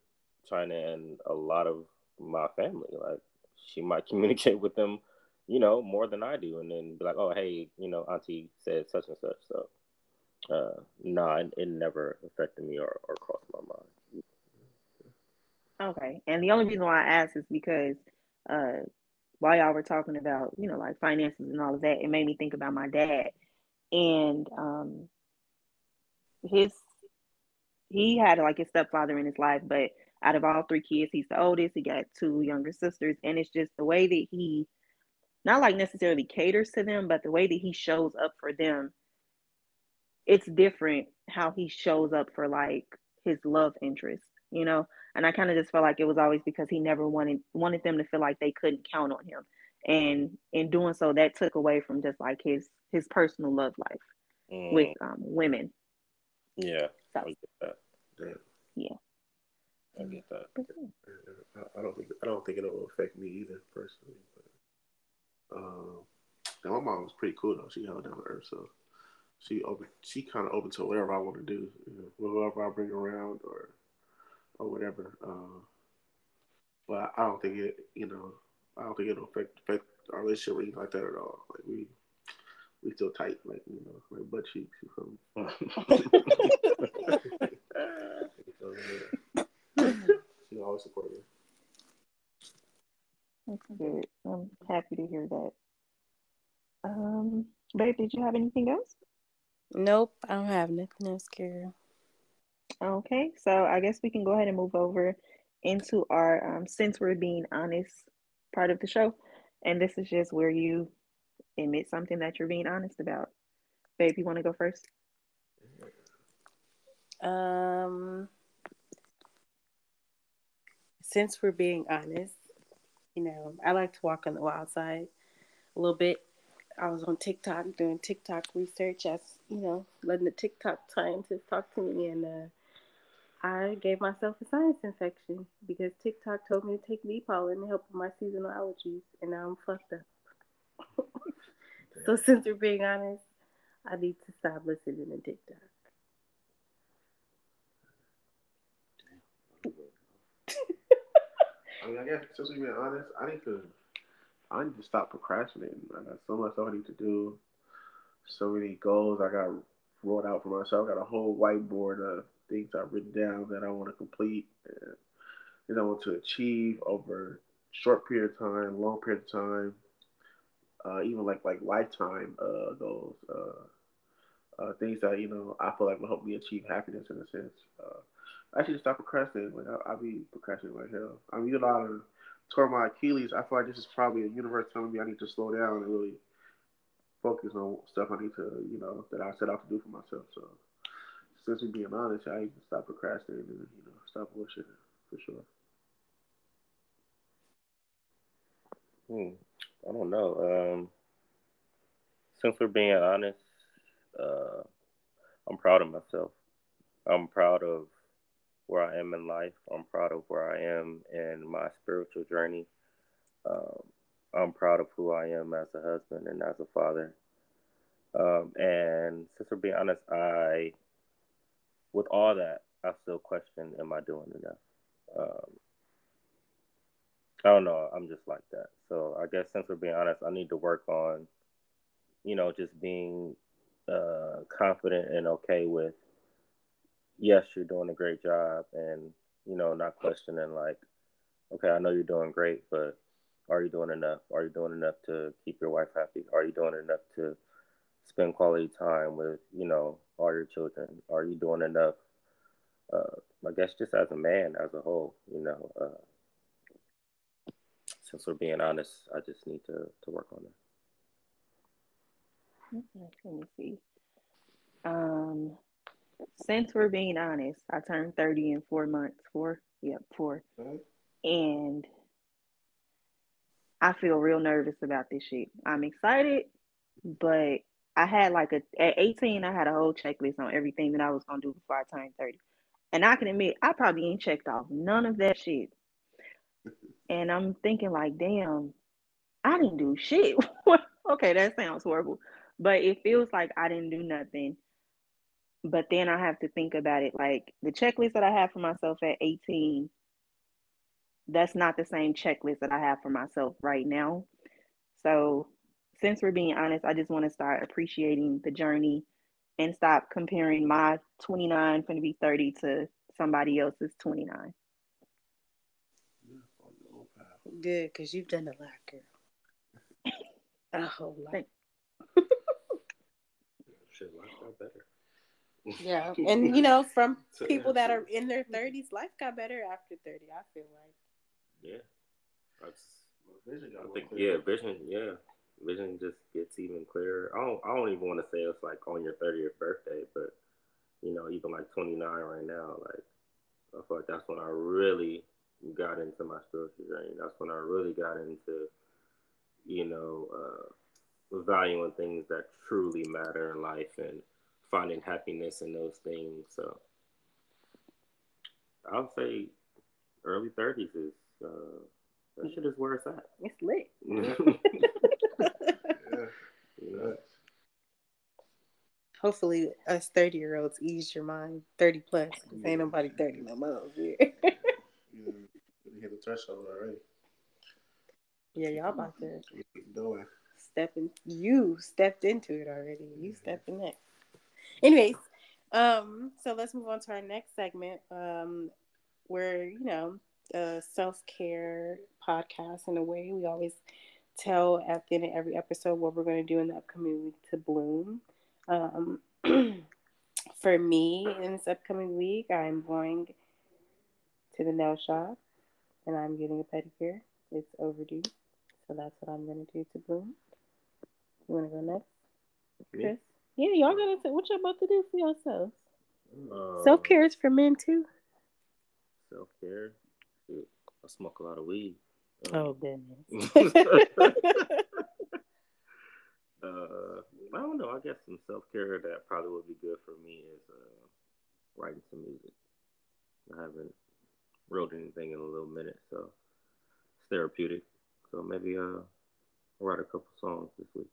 S3: China and a lot of my family. Like she might communicate with them you know, more than I do, and then be like, oh, hey, you know, Auntie said such and such. So, uh, no, nah, it, it, never affected me or, or crossed my mind.
S1: Okay, and the only reason why I asked is because uh, while y'all were talking about, you know, like finances and all of that, it made me think about my dad, and um, his he had like his stepfather in his life, but out of all three kids, he's the oldest. He got two younger sisters, and it's just the way that he not like necessarily caters to them, but the way that he shows up for them, it's different how he shows up for like his love interest, you know? And I kind of just felt like it was always because he never wanted wanted them to feel like they couldn't count on him. And in doing so, that took away from just like his his personal love life mm. with um, women.
S3: Yeah. So, I get that.
S1: Yeah. yeah.
S3: I get that.
S4: I don't think I don't think it'll affect me either personally. Um, and my mom was pretty cool though. She held down to earth, so she open. She kind of open to whatever I want to do, you know, whatever I bring around or or whatever. Uh, but I don't think it, you know, I don't think it'll affect affect our relationship or anything like that at all. Like we we still tight, like you know, like butt cheeks. You feel me? so, yeah. She always support me.
S1: That's good. I'm happy to hear that. Um, babe, did you have anything else?
S2: Nope, I don't have nothing else, Carol.
S1: Okay, so I guess we can go ahead and move over into our um, since we're being honest part of the show, and this is just where you admit something that you're being honest about. Babe, you want to go first?
S2: Um, since we're being honest, you know, I like to walk on the wild side a little bit. I was on TikTok doing TikTok research as you know, letting the TikTok scientists talk to me, and uh, I gave myself a sinus infection because TikTok told me to take bee pollen to help with my seasonal allergies, and now I'm fucked up. so since we're being honest, I need to stop listening to TikTok.
S4: I mean, I guess just to be honest, I need to, I need to stop procrastinating. I got so much stuff I need to do, so many goals I got wrote out for myself. I got a whole whiteboard of things I've written down that I want to complete and that I want to achieve over short period of time, long period of time, uh, even like like lifetime uh, goals. Uh, uh, things that you know I feel like will help me achieve happiness in a sense. I should stop procrastinating. Like I, will be procrastinating like hell. I mean, you know, I tore my Achilles. I feel like this is probably a universe telling me I need to slow down and really focus on stuff I need to, you know, that I set out to do for myself. So, since we being honest, I need to stop procrastinating and you know stop bullshitting for sure.
S3: Hmm. I don't know. Um, since we're being honest, uh, I'm proud of myself. I'm proud of where I am in life. I'm proud of where I am in my spiritual journey. Um, I'm proud of who I am as a husband and as a father. Um, and since we're being honest, I, with all that, I still question, am I doing enough? Um, I don't know. I'm just like that. So I guess since we're being honest, I need to work on, you know, just being uh, confident and okay with yes, you're doing a great job, and you know, not questioning like, okay, I know you're doing great, but are you doing enough? Are you doing enough to keep your wife happy? Are you doing enough to spend quality time with you know all your children? Are you doing enough? Uh, I guess just as a man, as a whole, you know. Uh, since we're being honest, I just need to to work on
S1: it. Let me see. Um, since we're being honest, I turned 30 in four months. Four? Yep, 4 mm-hmm. And I feel real nervous about this shit. I'm excited, but I had like a at 18, I had a whole checklist on everything that I was gonna do before I turned 30. And I can admit I probably ain't checked off none of that shit. And I'm thinking like, damn, I didn't do shit. okay, that sounds horrible. But it feels like I didn't do nothing but then I have to think about it like the checklist that I have for myself at 18, that's not the same checklist that I have for myself right now. So, since we're being honest, I just want to start appreciating the journey and stop comparing my 29 going to be 30 to somebody else's 29.
S2: Good, because you've done a lot, girl. A whole lot.
S3: Should life got better.
S2: Yeah, and you know, from people that are in their thirties, life got better after thirty. I feel like.
S3: Yeah, that's. Vision. I think yeah, vision yeah, vision just gets even clearer. I don't I don't even want to say it's like on your thirtieth birthday, but you know, even like twenty nine right now, like I feel like that's when I really got into my spiritual journey. That's when I really got into, you know, uh, valuing things that truly matter in life and finding happiness in those things. So I would say early thirties is uh, that shit is where it's at.
S2: It's lit.
S4: yeah.
S2: Hopefully, us thirty year olds ease your mind. Thirty plus, yeah. ain't nobody thirty no more.
S4: Yeah. you hit the threshold already.
S2: Yeah, y'all about to
S4: doing.
S2: Step in. You stepped into it already. You stepped in it. Anyways, um, so let's move on to our next segment, um, where you know, a self care podcast in a way. We always tell at the end of every episode what we're going to do in the upcoming week to bloom. Um, for me, in this upcoming week, I'm going to the nail shop. and I'm getting a pedicure. It's overdue, so that's what I'm gonna do to Bloom. You wanna go next, Chris? Yeah, y'all gotta say what y'all about to do for yourselves.
S3: Um,
S2: Self care is for men too.
S3: Self care. I smoke a lot of weed.
S2: Oh goodness.
S3: uh, I don't know. I guess some self care that probably would be good for me is uh, writing some music. I haven't wrote anything in a little minute, so it's therapeutic. So maybe uh, I'll write a couple songs this week.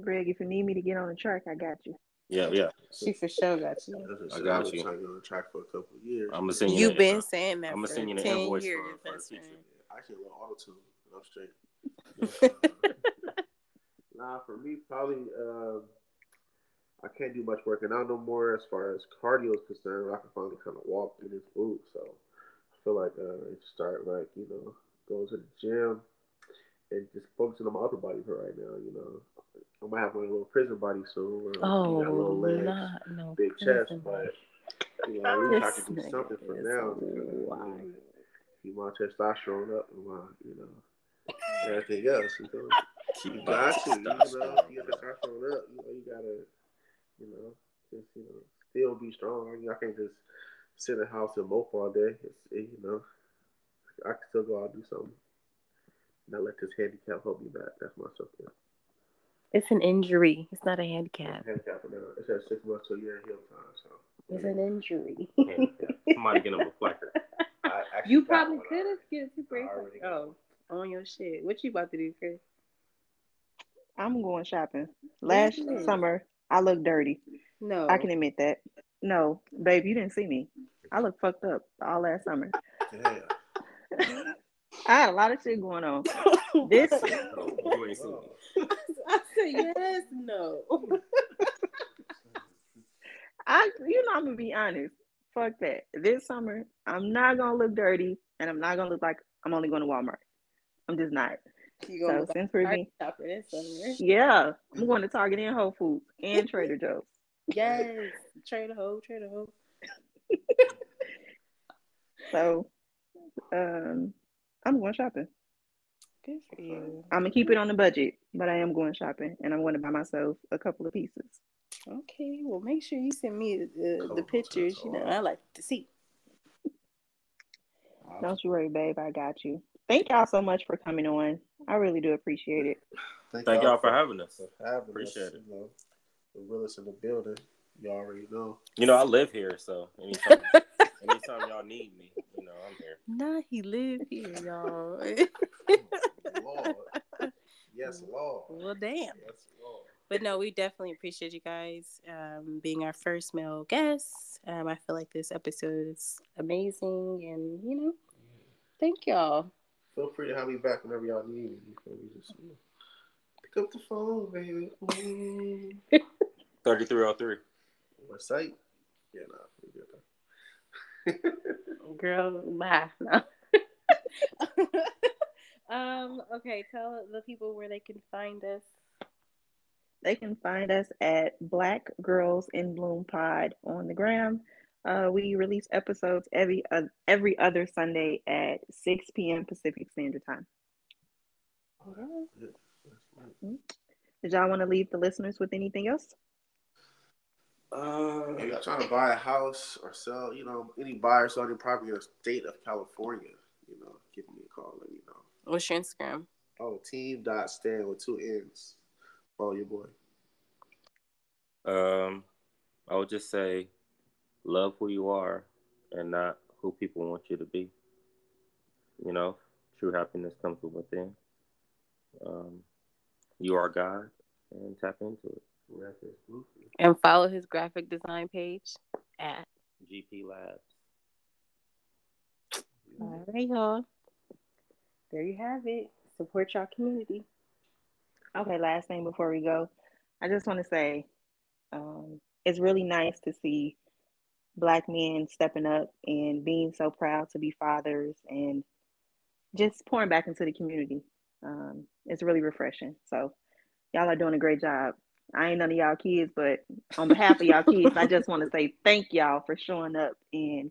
S1: Greg, if you need me to get on the track, I got you.
S3: Yeah, yeah.
S2: she for sure got you.
S4: That's what
S3: I
S4: said.
S3: got
S4: was
S3: you.
S4: Trying to get on the track for a couple of years.
S3: I'm gonna sing you.
S2: You've
S3: an-
S2: been saying that
S3: I'ma
S2: for
S3: send you the
S2: ten
S3: invoice
S2: years.
S3: for- for the
S2: best
S4: I can learn auto tune. I'm straight. nah, for me, probably uh, I can't do much working out no more as far as cardio is concerned. I can finally kind of walk in this boot, so I feel like uh, I start like you know going to the gym and just focusing on my upper body for right now. You know, I might have my little prison body soon.
S2: Oh,
S4: got little legs,
S2: not no
S4: big chest,
S2: prison
S4: but you know, at least I
S2: This
S4: can do
S2: nigga
S4: something for now. to kinda, you know,
S2: wild.
S4: Keep my testosterone up and my, you know, everything else. You know,
S3: Keep my
S4: got to, you know,
S3: testosterone.
S4: keep testosterone up. You know, you gotta, you know, just you know, still be strong. You know, I can't just sit in the house and mope all day. It's, it, you know, I can still go out and do something. Not let this handicap hold me back. That's my subject.
S2: It's an injury. It's not a handicap.
S4: Handicap for now. It's at six months to a year heal time. So
S2: It's an injury.
S3: Handicap. Somebody get him a placard.
S2: You probably could have
S4: already.
S2: get two bracelets. Oh, on your shit. What you about to do, Chris?
S1: I'm going shopping. Last
S2: Yes.
S1: summer, I looked dirty.
S2: No.
S1: I can admit that. No, babe, you didn't see me. I looked fucked up all last summer.
S4: Damn.
S1: I had a lot of shit going on. This
S3: Oh, you ain't seen me.
S2: I said yes, no.
S1: I you know I'm gonna be honest. Fuck that. This summer, I'm not gonna look dirty and I'm not gonna look like I'm only going to Walmart. I'm just not.
S2: You
S1: So since we're being,
S2: shopper this summer?
S1: yeah, I'm going to Target and Whole Foods and Trader Joe's.
S2: Yes, Trader Ho, Trader Ho.
S1: So um I'm going shopping.
S2: Good for you.
S1: I'm gonna keep it on the budget, but I am going shopping and I'm going to buy myself a couple of pieces.
S2: Okay, well, make sure you send me the,
S4: Couple
S2: the pictures. You know. I like to see.
S1: Don't you worry, babe. I got you. Thank y'all so much for coming on. I really do appreciate it.
S3: Thank y'all for having us.
S4: for having
S3: Appreciate
S4: us,
S3: it.
S4: You know, the realest in the building. You all already know.
S3: You know, I live here, so anytime, anytime y'all need me, you know, I'm here.
S2: Nah, he live here, y'all.
S4: Lord. Yes, Lord.
S2: well, damn.
S4: Yes, Lord.
S2: But no, we definitely appreciate you guys um, being our first male guests. Um, I feel like this episode is amazing, and you know, thank y'all.
S4: Feel free to have me back whenever y'all need me. You feel me? Just you know, pick up the phone, baby. Mm.
S3: 3303.
S4: What site? Yeah, nah, we good. Though.
S2: Girl, bye. No. um. Okay, tell the people where they can find us.
S1: They can find us at Black Girls in Bloom Pod on the gram. Uh, we release episodes every uh, every other Sunday at 6 p.m. Pacific Standard Time.
S4: Yeah, right.
S1: Did y'all want to leave the listeners with anything else?
S3: Uh,
S4: If y'all trying to buy a house or sell, you know, any buyer selling property in the state of California, you know, give me a call. Let me know.
S2: What's your Instagram?
S4: Oh, team dot stand with two N's. Follow your boy.
S3: um, I would just say, love who you are, and not who people want you to be. You know, true happiness comes from within. Um, you are God, and tap into it.
S4: Rap is blue.
S2: And follow his graphic design page at.
S3: GP Labs.
S2: All right, y'all. There you have it. Support your community.
S1: Okay, last thing before we go, I just want to say um, it's really nice to see Black men stepping up and being so proud to be fathers and just pouring back into the community. Um, it's really refreshing. So, y'all are doing a great job. I ain't none of y'all kids, but on behalf of y'all kids, I just want to say thank y'all for showing up and,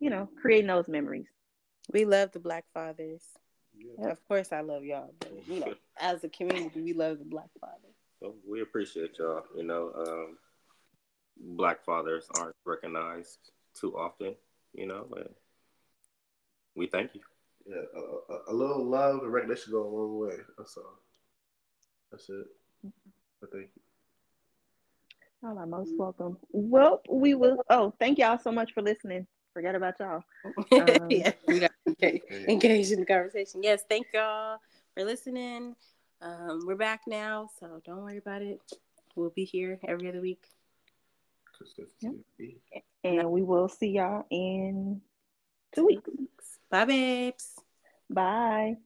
S1: you know, creating those memories.
S2: We love the Black fathers.
S3: Yeah.
S2: Of course, I love y'all, but you know, as a community, we love the Black fathers.
S3: So we appreciate y'all. You know, um, black fathers aren't recognized too often. You know, and we thank you.
S4: Yeah, a, a, a little love and recognition go a long way. That's all. That's it. But thank you.
S1: Y'all are most welcome. Well, we will. Oh, thank y'all so much for listening. Forget about y'all. Um,
S2: yeah, we got engaged, engaged in the conversation. Yes, thank y'all for listening. Um, we're back now, so don't worry about it. We'll be here every other week.
S4: Consistency.
S1: And we will see y'all in two weeks.
S2: Bye, babes.
S1: Bye.